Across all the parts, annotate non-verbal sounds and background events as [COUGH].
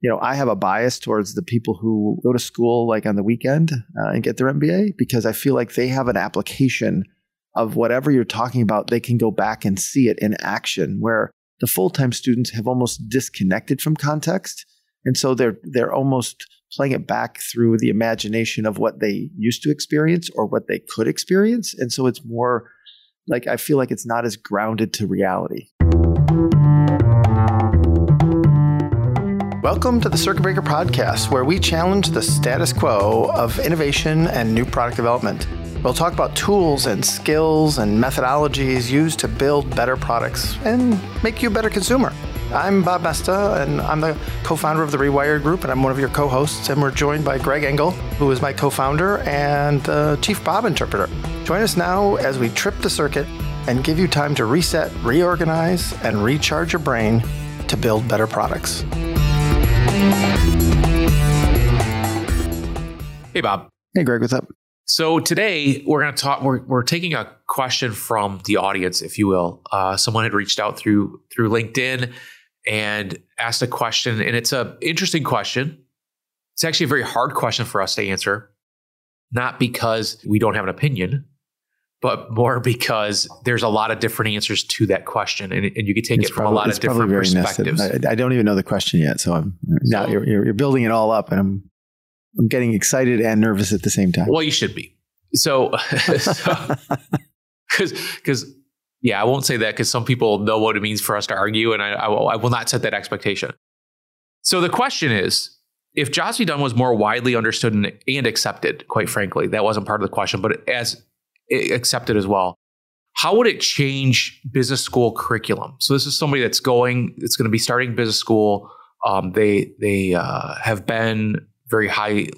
you know, I have a bias towards the people who go to school like on the weekend uh, and get their MBA because I feel like they have an application of whatever you're talking about. They can go back and see it in action where the full-time students have almost disconnected from context. And so they're, they're almost playing it back through the imagination of what they used to experience or what they could experience. And so it's more like, I feel like it's not as grounded to reality. Welcome to the Circuit Breaker Podcast, where we challenge the status quo of innovation and new product development. We'll talk about tools and skills and methodologies used to build better products and make you a better consumer. I'm Bob Moesta, and I'm the co founder of the Rewired Group, and I'm one of your co hosts. And we're joined by Greg Engle, who is my co founder and the chief Bob interpreter. Join us now as we trip the circuit and give you time to reset, reorganize, and recharge your brain to build better products. Hey, Bob. Hey, Greg, what's up? So today we're going to talk. We're, we're taking a question from the audience, if you will. Uh, someone had reached out through through LinkedIn and asked a question, and it's a interesting question. It's actually a very hard question for us to answer, not because we don't have an opinion, but more because there's a lot of different answers to that question, and, and you can take it's it from probably, a lot of different perspectives. I, I, don't even know the question yet, so I'm now so, you're, you're building it all up, and I'm I'm getting excited and nervous at the same time. Well, you should be. So, [LAUGHS] because [LAUGHS] because yeah, I won't say that because some people know what it means for us to argue, and I, I, will, I will not set that expectation. So the question is, if Jobs Dunn was more widely understood and, and accepted, quite frankly, that wasn't part of the question, but as accepted as well. How would it change business school curriculum? So this is somebody that's going, it's going to be starting business school. Um, they they uh, have been very high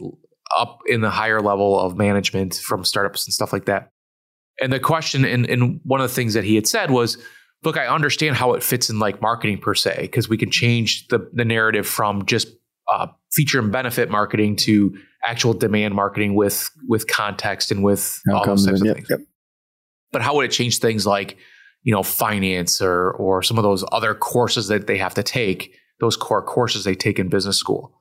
up in the higher level of management from startups and stuff like that. And the question, and, and one of the things that he had said was, look, I understand how it fits in like marketing per se, because we can change the, the narrative from just uh, feature and benefit marketing to actual demand marketing with with context and with all those types of yep, things. Yep. But how would it change things like, you know, finance or or some of those other courses that they have to take, those core courses they take in business school?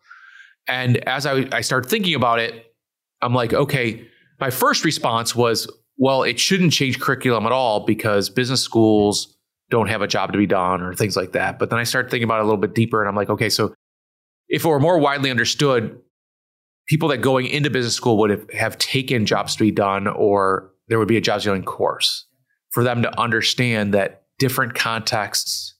And as I, I started thinking about it, I'm like, okay, my first response was, well, it shouldn't change curriculum at all because business schools don't have a job to be done or things like that. But then I started thinking about it a little bit deeper and I'm like, okay, so if it were more widely understood, people that going into business school would have, have taken jobs to be done or there would be a jobs to be done course for them to understand that different contexts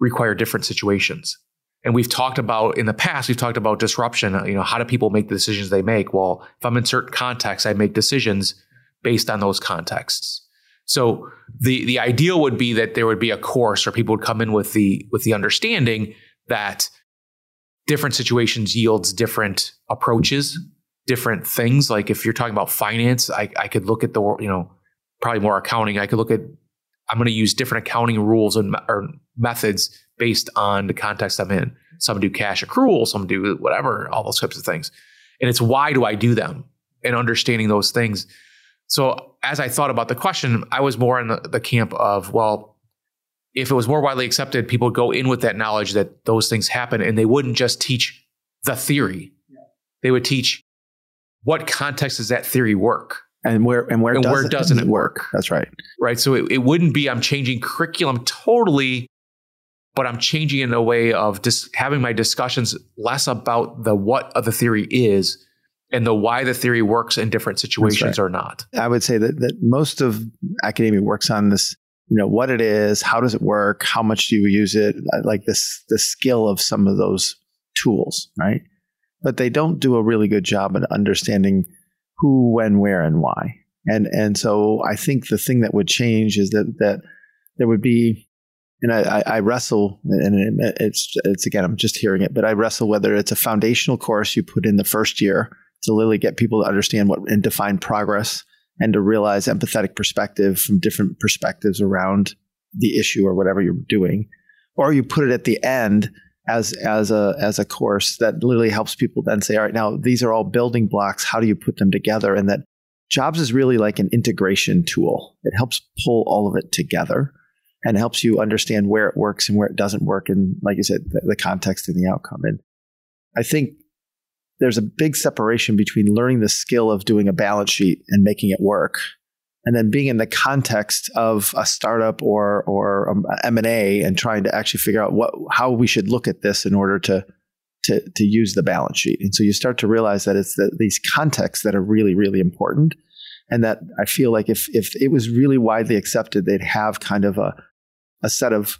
require different situations. And we've talked about in the past, we've talked about disruption. You know, how do people make the decisions they make? Well, if I'm in certain contexts, I make decisions based on those contexts. So the the ideal would be that there would be a course or people would come in with the with the understanding that different situations yields different approaches, different things. Like if you're talking about finance, I, I could look at the, you know, probably more accounting. I could look at, I'm going to use different accounting rules and or methods based on the context I'm in. Some do cash accrual, some do whatever, all those types of things. And it's why do I do them and understanding those things. So as I thought about the question, I was more in the, the camp of, well, if it was more widely accepted, people would go in with that knowledge that those things happen and they wouldn't just teach the theory. Yeah. They would teach what context does that theory work? And where and where, and does where it, doesn't it work? That's right. Right. So it, it wouldn't be I'm changing curriculum totally, but I'm changing in a way of just having my discussions less about the what of the theory is and the why the theory works in different situations right. or not. I would say that, that most of academia works on this you know what it is how does it work how much do you use it uh, like this the skill of some of those tools right? But they don't do a really good job at understanding who when where and why. And and so i think the thing that would change is that that there would be and I, I wrestle, and it's it's again, I'm just hearing it, but I wrestle whether it's a foundational course you put in the first year to literally get people to understand what and define progress, and to realize empathetic perspective from different perspectives around the issue or whatever you're doing. Or you put it at the end as as a as a course that literally helps people then say all right now these are all building blocks. How do you put them together? And that jobs is really like an integration tool. It helps pull all of it together and helps you understand where it works and where it doesn't work and like you said the, the context and the outcome. And I think there's a big separation between learning the skill of doing a balance sheet and making it work and then being in the context of a startup or or um, M&A and trying to actually figure out what how we should look at this in order to to to use the balance sheet. And so you start to realize that it's the, these contexts that are really really important and that I feel like if if it was really widely accepted they'd have kind of a a set of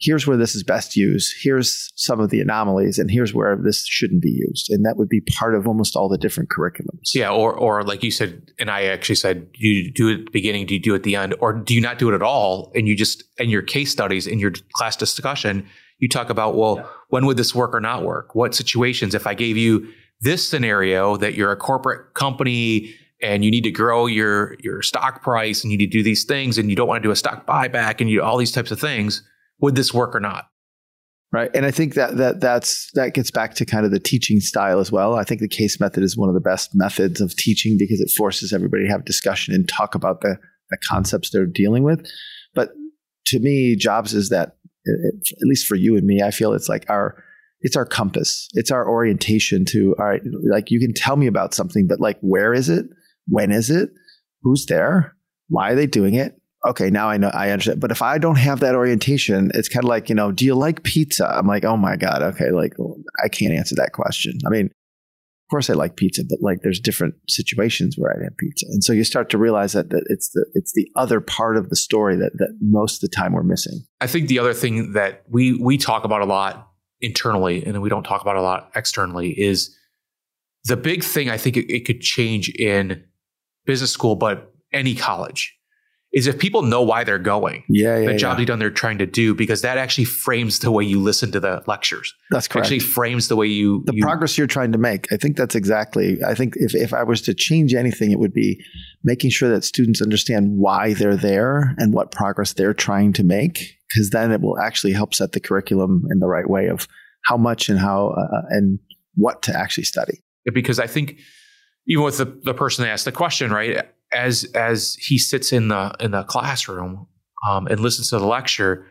here's where this is best used, here's some of the anomalies, and here's where this shouldn't be used. And that would be part of almost all the different curriculums. Yeah, or or like you said, and I actually said, do you do it at the beginning, do you do it at the end, or do you not do it at all? And you just in your case studies, in your class discussion, you talk about, well, yeah. when would this work or not work? What situations, if I gave you this scenario that you're a corporate company and you need to grow your your stock price and you need to do these things and you don't want to do a stock buyback and you all these types of things would this work or not? Right. And I think that that that's that gets back to kind of the teaching style as well. I think the case method is one of the best methods of teaching because it forces everybody to have discussion and talk about the, the concepts they're dealing with. But to me, jobs is that at least for you and me, I feel it's like our it's our compass. It's our orientation to all right, like you can tell me about something, but like where is it? When is it? Who's there? Why are they doing it? Okay, now I know I understand. But if I don't have that orientation, it's kind of like, you know, do you like pizza? I'm like, oh my God, okay, like I can't answer that question. I mean, of course I like pizza, but like there's different situations where I'd have pizza. And so you start to realize that, that it's the it's the other part of the story that that most of the time we're missing. I think the other thing that we we talk about a lot internally and we don't talk about a lot externally is the big thing I think it, it could change in business school, but any college is if people know why they're going, yeah, yeah the job yeah. done they're trying to do, because that actually frames the way you listen to the lectures. That's correct. Actually frames the way you the you, progress you're trying to make. I think that's exactly. I think if if I was to change anything, it would be making sure that students understand why they're there and what progress they're trying to make, because then it will actually help set the curriculum in the right way of how much and how uh, and what to actually study. Because I think even with the, the person that asked the question, right? As as he sits in the in the classroom um, and listens to the lecture,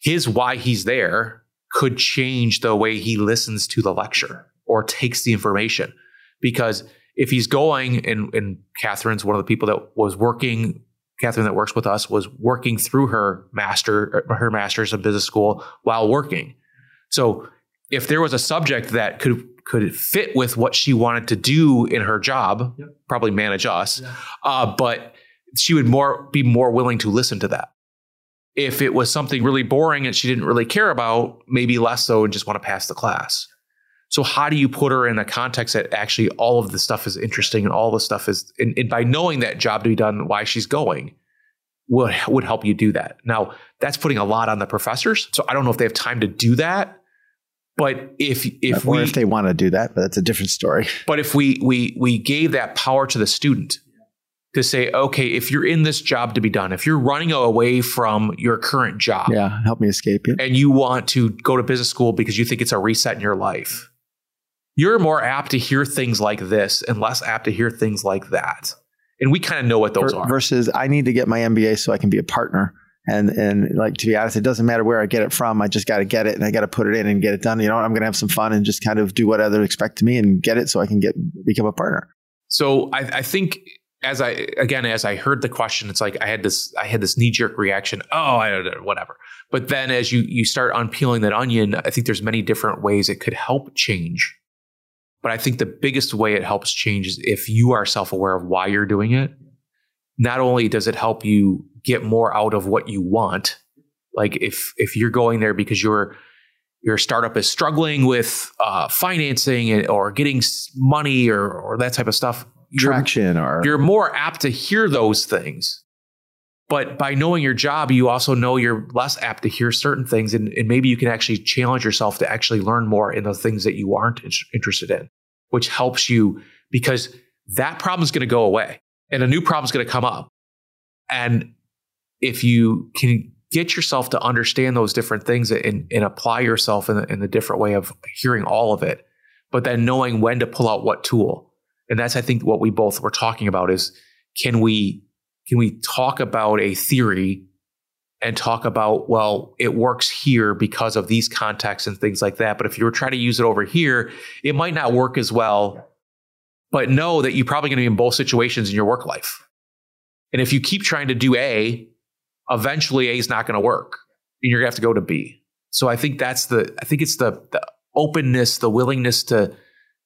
his why he's there could change the way he listens to the lecture or takes the information. Because if he's going and and Catherine's one of the people that was working, Catherine that works with us was working through her master her master's of business school while working. So if there was a subject that could could fit with what she wanted to do in her job, yep. probably manage us, yeah. uh, but she would more be more willing to listen to that. If it was something really boring and she didn't really care about, maybe less so and just want to pass the class. So how do you put her in a context that actually all of the stuff is interesting and all the stuff is, and, and by knowing that job to be done, why she's going, would would help you do that. Now that's putting a lot on the professors, so I don't know if they have time to do that but if if or we if they want to do that, but that's a different story. [LAUGHS] But if we we we gave that power to the student to say, okay, if you're in this job to be done, if you're running away from your current job, yeah, help me escape it, and you want to go to business school because you think it's a reset in your life, you're more apt to hear things like this and less apt to hear things like that. And we kind of know what those are. Versus, I need to get my MBA so I can be a partner and and like to be honest, it doesn't matter where I get it from. I just got to get it and I got to put it in and get it done. You know, I'm going to have some fun and just kind of do what others expect to me and get it so I can get become a partner. So I, I think as I again as I heard the question, it's like I had this I had this knee jerk reaction. Oh, I don't know, whatever. But then as you you start unpeeling that onion, I think there's many different ways it could help change. But I think the biggest way it helps change is if you are self aware of why you're doing it. Not only does it help you get more out of what you want. Like if if you're going there because your your startup is struggling with uh, financing or getting money or or that type of stuff, traction, you're, or you're more apt to hear those things. But by knowing your job, you also know you're less apt to hear certain things, and, and maybe you can actually challenge yourself to actually learn more in the things that you aren't interested in, which helps you because that problem is going to go away and a new problem is going to come up. And if you can get yourself to understand those different things and, and apply yourself in, in a different way of hearing all of it, but then knowing when to pull out what tool. And that's, I think, what we both were talking about is can we can we talk about a theory and talk about, well, it works here because of these contexts and things like that. But if you were trying to use it over here, it might not work as well. But know that you're probably going to be in both situations in your work life. And if you keep trying to do A, eventually A is not going to work. And you're going to have to go to B. So I think that's the, I think it's the, the openness, the willingness to,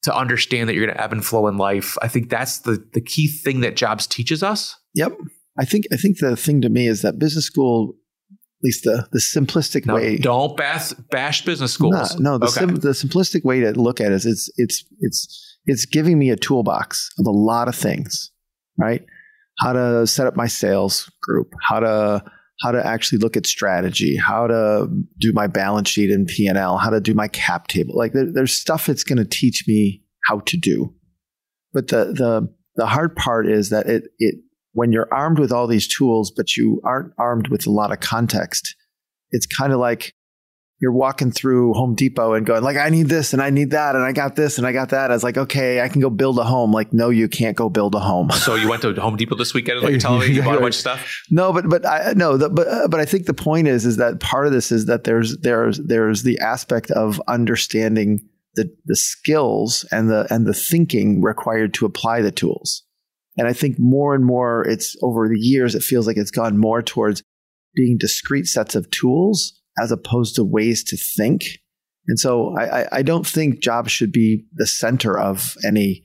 to understand that you're going to ebb and flow in life. I think that's the, the key thing that jobs teaches us. Yep. I think, I think the thing to me is that business school at least the the simplistic No, way. don't bash, bash business schools. No, no the, Okay. sim, the simplistic way to look at it is it's it's it's it's giving me a toolbox of a lot of things, right? How to set up my sales group, how to how to actually look at strategy, how to do my balance sheet and P and L, how to do my cap table. Like there, there's stuff it's going to teach me how to do. But the the the hard part is that it it when you're armed with all these tools, but you aren't armed with a lot of context, it's kind of like you're walking through Home Depot and going like, I need this and I need that and I got this and I got that. I was like, okay, I can go build a home. Like, no, you can't go build a home. So you went to Home Depot this weekend, like you're telling me you bought a bunch of stuff. No, but but I no, the, but uh, but I think the point is is that part of this is that there's there's there's the aspect of understanding the the skills and the and the thinking required to apply the tools. And I think more and more it's over the years it feels like it's gone more towards being discrete sets of tools as opposed to ways to think. And so I, I, don't think jobs should be the center of any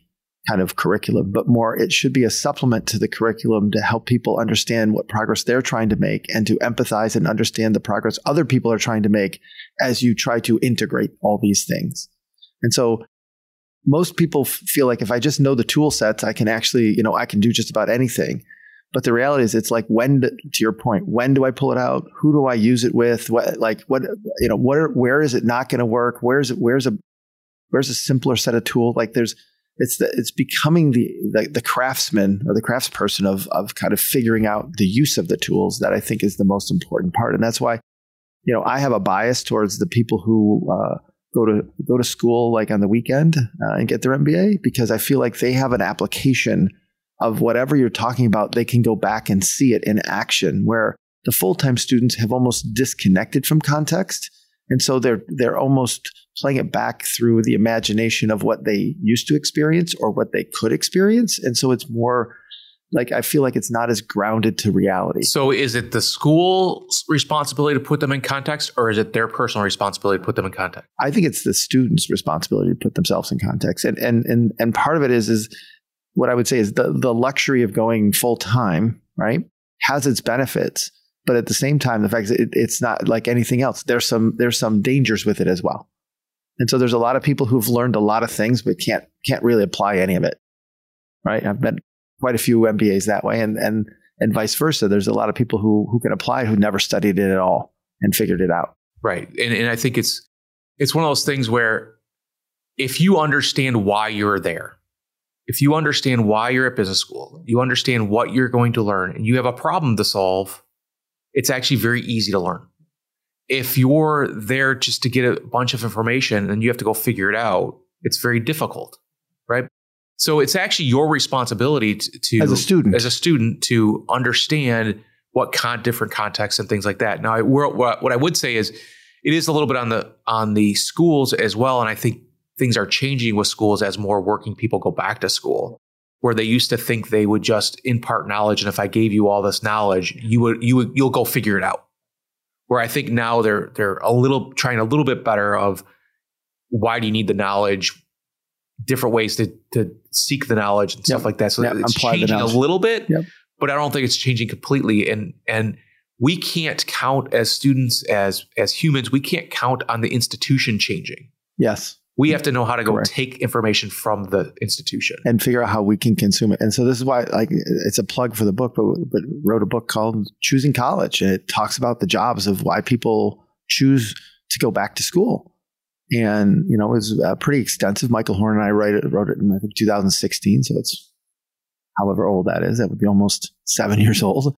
kind of curriculum, but more it should be a supplement to the curriculum to help people understand what progress they're trying to make and to empathize and understand the progress other people are trying to make as you try to integrate all these things. And so most people feel like if I just know the tool sets, I can actually, you know, I can do just about anything. But the reality is, it's like when, to your point, when do I pull it out? Who do I use it with? What, like, what, you know, what, are, where is it not going to work? Where's it, where's a, where's a simpler set of tool? Like, there's, it's the, it's becoming the, the the craftsman or the craftsperson of of kind of figuring out the use of the tools that I think is the most important part, and that's why, you know, I have a bias towards the people who uh, go to go to school like on the weekend uh, and get their MBA because I feel like they have an application of whatever you're talking about. They can go back and see it in action, where the full time students have almost disconnected from context. And so they're they're almost playing it back through the imagination of what they used to experience or what they could experience. And so it's more like I feel like it's not as grounded to reality. So is it the school's responsibility to put them in context, or is it their personal responsibility to put them in context? I think it's the student's responsibility to put themselves in context. And and and and part of it is is what I would say is the the luxury of going full time, right? Has its benefits. But at the same time, the fact that it, it's not like anything else. There's some there's some dangers with it as well. And so there's a lot of people who've learned a lot of things but can't can't really apply any of it. Right? I've met quite a few MBAs that way and and and vice versa. There's a lot of people who who can apply who never studied it at all and figured it out. Right. And, and I think it's it's one of those things where if you understand why you're there, if you understand why you're at business school, you understand what you're going to learn, and you have a problem to solve, it's actually very easy to learn. If you're there just to get a bunch of information and you have to go figure it out, it's very difficult, right? So it's actually your responsibility to, to As a student. as a student to understand what con- different contexts and things like that. Now, I, what, what I would say is it is a little bit on the on the schools as well, and I think things are changing with schools as more working people go back to school. Where they used to think they would just impart knowledge, and if I gave you all this knowledge, you would you would you'll go figure it out. Where I think now they're they're a little trying a little bit better of why do you need the knowledge, different ways to to seek the knowledge and stuff like that. So Yep. it's Apply changing a little bit, Yep. but I don't think it's changing completely. And and we can't count as students as as humans. We can't count on the institution changing. Yes. We have to know how to go Correct. take information from the institution. and figure out how we can consume it. And so this is why, like, it's a plug for the book, but but wrote a book called Choosing College, and it talks about the jobs of why people choose to go back to school. And you know, it was uh, pretty extensive. Michael Horn and I write it, wrote it in I think 2016, so it's however old that is. That would be almost seven years old.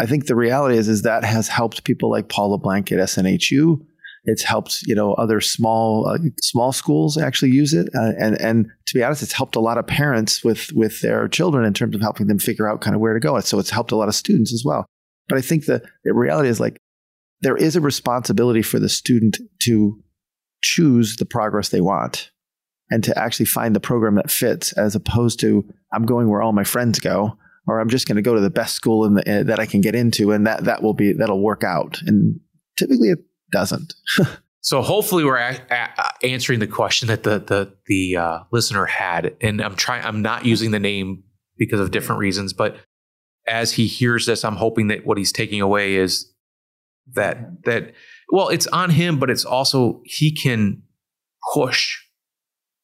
I think the reality is is that has helped people like Paul LeBlanc at SNHU. It's helped you know other small uh, small schools actually use it, uh, and and to be honest, it's helped a lot of parents with with their children in terms of helping them figure out kind of where to go. So it's helped a lot of students as well. But I think the, the reality is like there is a responsibility for the student to choose the progress they want and to actually find the program that fits as opposed to I'm going where all my friends go or I'm just going to go to the best school in the, uh, that I can get into and that that will be that'll work out and typically it doesn't. so hopefully we're a- a- answering the question that the the the uh, listener had. And I'm trying I'm not using the name because of different reasons but as he hears this I'm hoping that what he's taking away is that that well it's on him but it's also he can push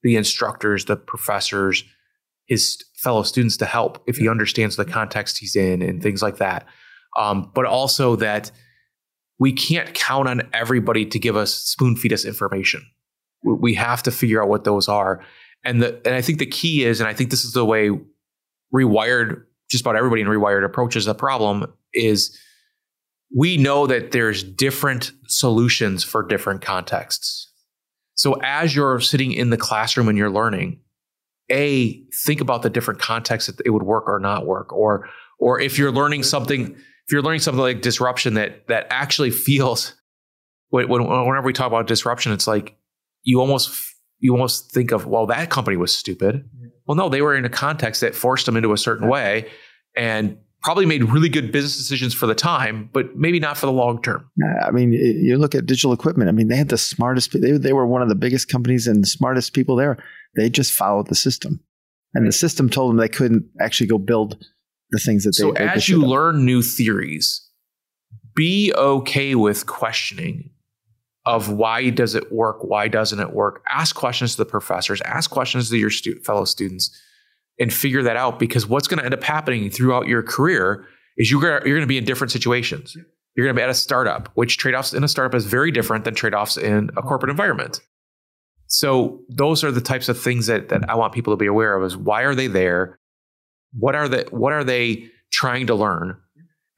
the instructors the professors his fellow students to help if he understands the context he's in and things like that. Um, but also that we can't count on everybody to give us spoon feed us information we have to figure out what those are and the and i think the key is and i think this is the way rewired just about everybody in rewired approaches the problem is we know that there's different solutions for different contexts. So as you're sitting in the classroom and you're learning, a think about the different contexts that it would work or not work, or or if you're learning something, if you're learning something like disruption that that actually feels when, whenever we talk about disruption, it's like you almost you almost think of well that company was stupid. Well, no, they were in a context that forced them into a certain way, and probably made really good business decisions for the time, but maybe not for the long term. I mean, you look at digital equipment. I mean, they had the smartest. They, they were one of the biggest companies and the smartest people there. They just followed the system, and the system told them they couldn't actually go build the things that so they. So as you learn new theories, be okay with questioning of why does it work, why doesn't it work. Ask questions to the professors. Ask questions to your stu- fellow students and figure that out because what's going to end up happening throughout your career is you're going to, you're going to be in different situations. You're going to be at a startup, which trade offs in a startup is very different than trade offs in a corporate environment. So those are the types of things that, that I want people to be aware of is why are they there? What are the, what are they trying to learn?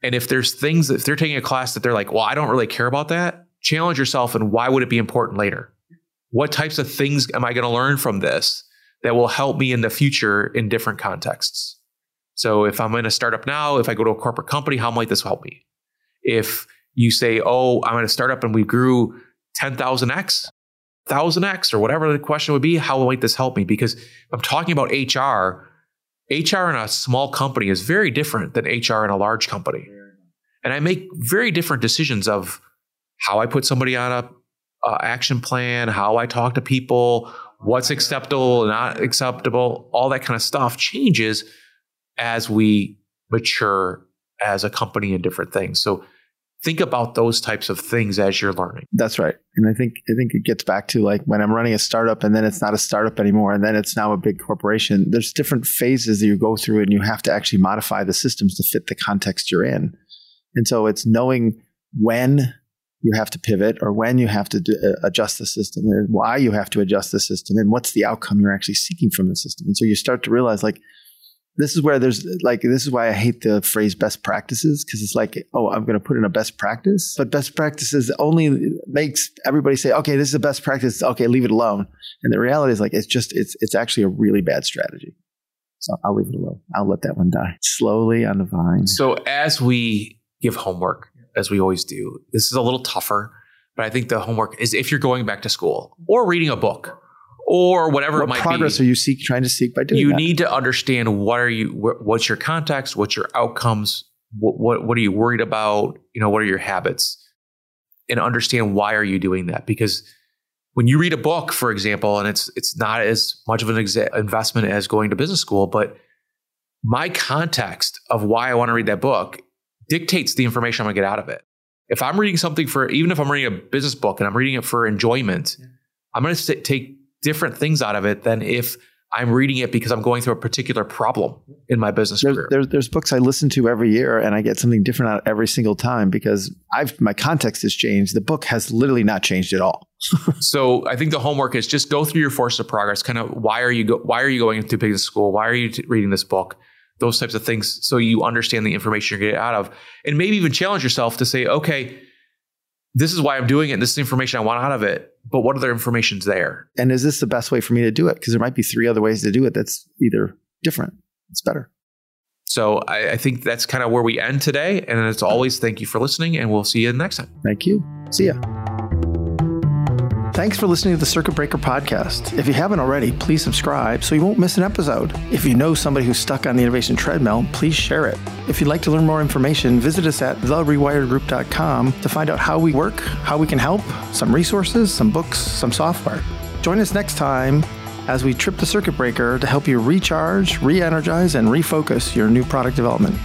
And if there's things if they're taking a class that they're like, well, I don't really care about that, challenge yourself and why would it be important later? What types of things am I going to learn from this? that will help me in the future in different contexts. So if I'm in a startup now, if I go to a corporate company, how might this help me? If you say, oh, I'm in a startup and we grew 10,000x, 1000x, or whatever the question would be, how might this help me? Because I'm talking about HR. HR in a small company is very different than HR in a large company. And I make very different decisions of how I put somebody on a, action plan, how I talk to people, what's acceptable, not acceptable, all that kind of stuff changes as we mature as a company and different things. So think about those types of things as you're learning. That's right. And I think I think it gets back to like when I'm running a startup and then it's not a startup anymore and then it's now a big corporation. There's different phases that you go through and you have to actually modify the systems to fit the context you're in. And so it's knowing when you have to pivot or when you have to do, uh, adjust the system and why you have to adjust the system and what's the outcome you're actually seeking from the system. And so you start to realize like, this is where there's like, this is why I hate the phrase best practices because it's like, oh, I'm going to put in a best practice, but best practices only makes everybody say, okay, this is a best practice. Okay, leave it alone. And the reality is like, it's just, it's, it's actually a really bad strategy. So I'll leave it alone. I'll let that one die slowly on the vine. So as we give homework, as we always do. This is a little tougher, but I think the homework is if you're going back to school or reading a book or whatever what it might progress be. are you seek, trying to seek by doing that? You that? need to understand what are you, what's your context, what's your outcomes, what, what, what are you worried about, you know, what are your habits, and understand why are you doing that because when you read a book, for example, and it's it's not as much of an exa- investment as going to business school, but my context of why I want to read that book dictates the information I'm going to get out of it. If I'm reading something for, even if I'm reading a business book and I'm reading it for enjoyment. I'm going to take different things out of it than if I'm reading it because I'm going through a particular problem in my business there's, career. There's, there's books I listen to every year and I get something different out every single time because I've my context has changed. The book has literally not changed at all. [LAUGHS] so I think the homework is just go through your force of progress. Kind of why are you go, why are you going into business school? Why are you t- reading this book? those types of things so you understand the information you're getting out of and maybe even challenge yourself to say okay this is why i'm doing it this is information i want out of it but what other information's there and is this the best way for me to do it because there might be three other ways to do it that's either different it's better So I, I think that's kind of where we end today. And as always, thank you for listening, and we'll see you next time. Thank you. See ya. Thanks for listening to the Circuit Breaker podcast. If you haven't already, please subscribe so you won't miss an episode. If you know somebody who's stuck on the innovation treadmill, please share it. If you'd like to learn more information, visit us at therewiredgroup.com to find out how we work, how we can help, some resources, some books, some software. Join us next time as we trip the circuit breaker to help you recharge, re energize, and refocus your new product development.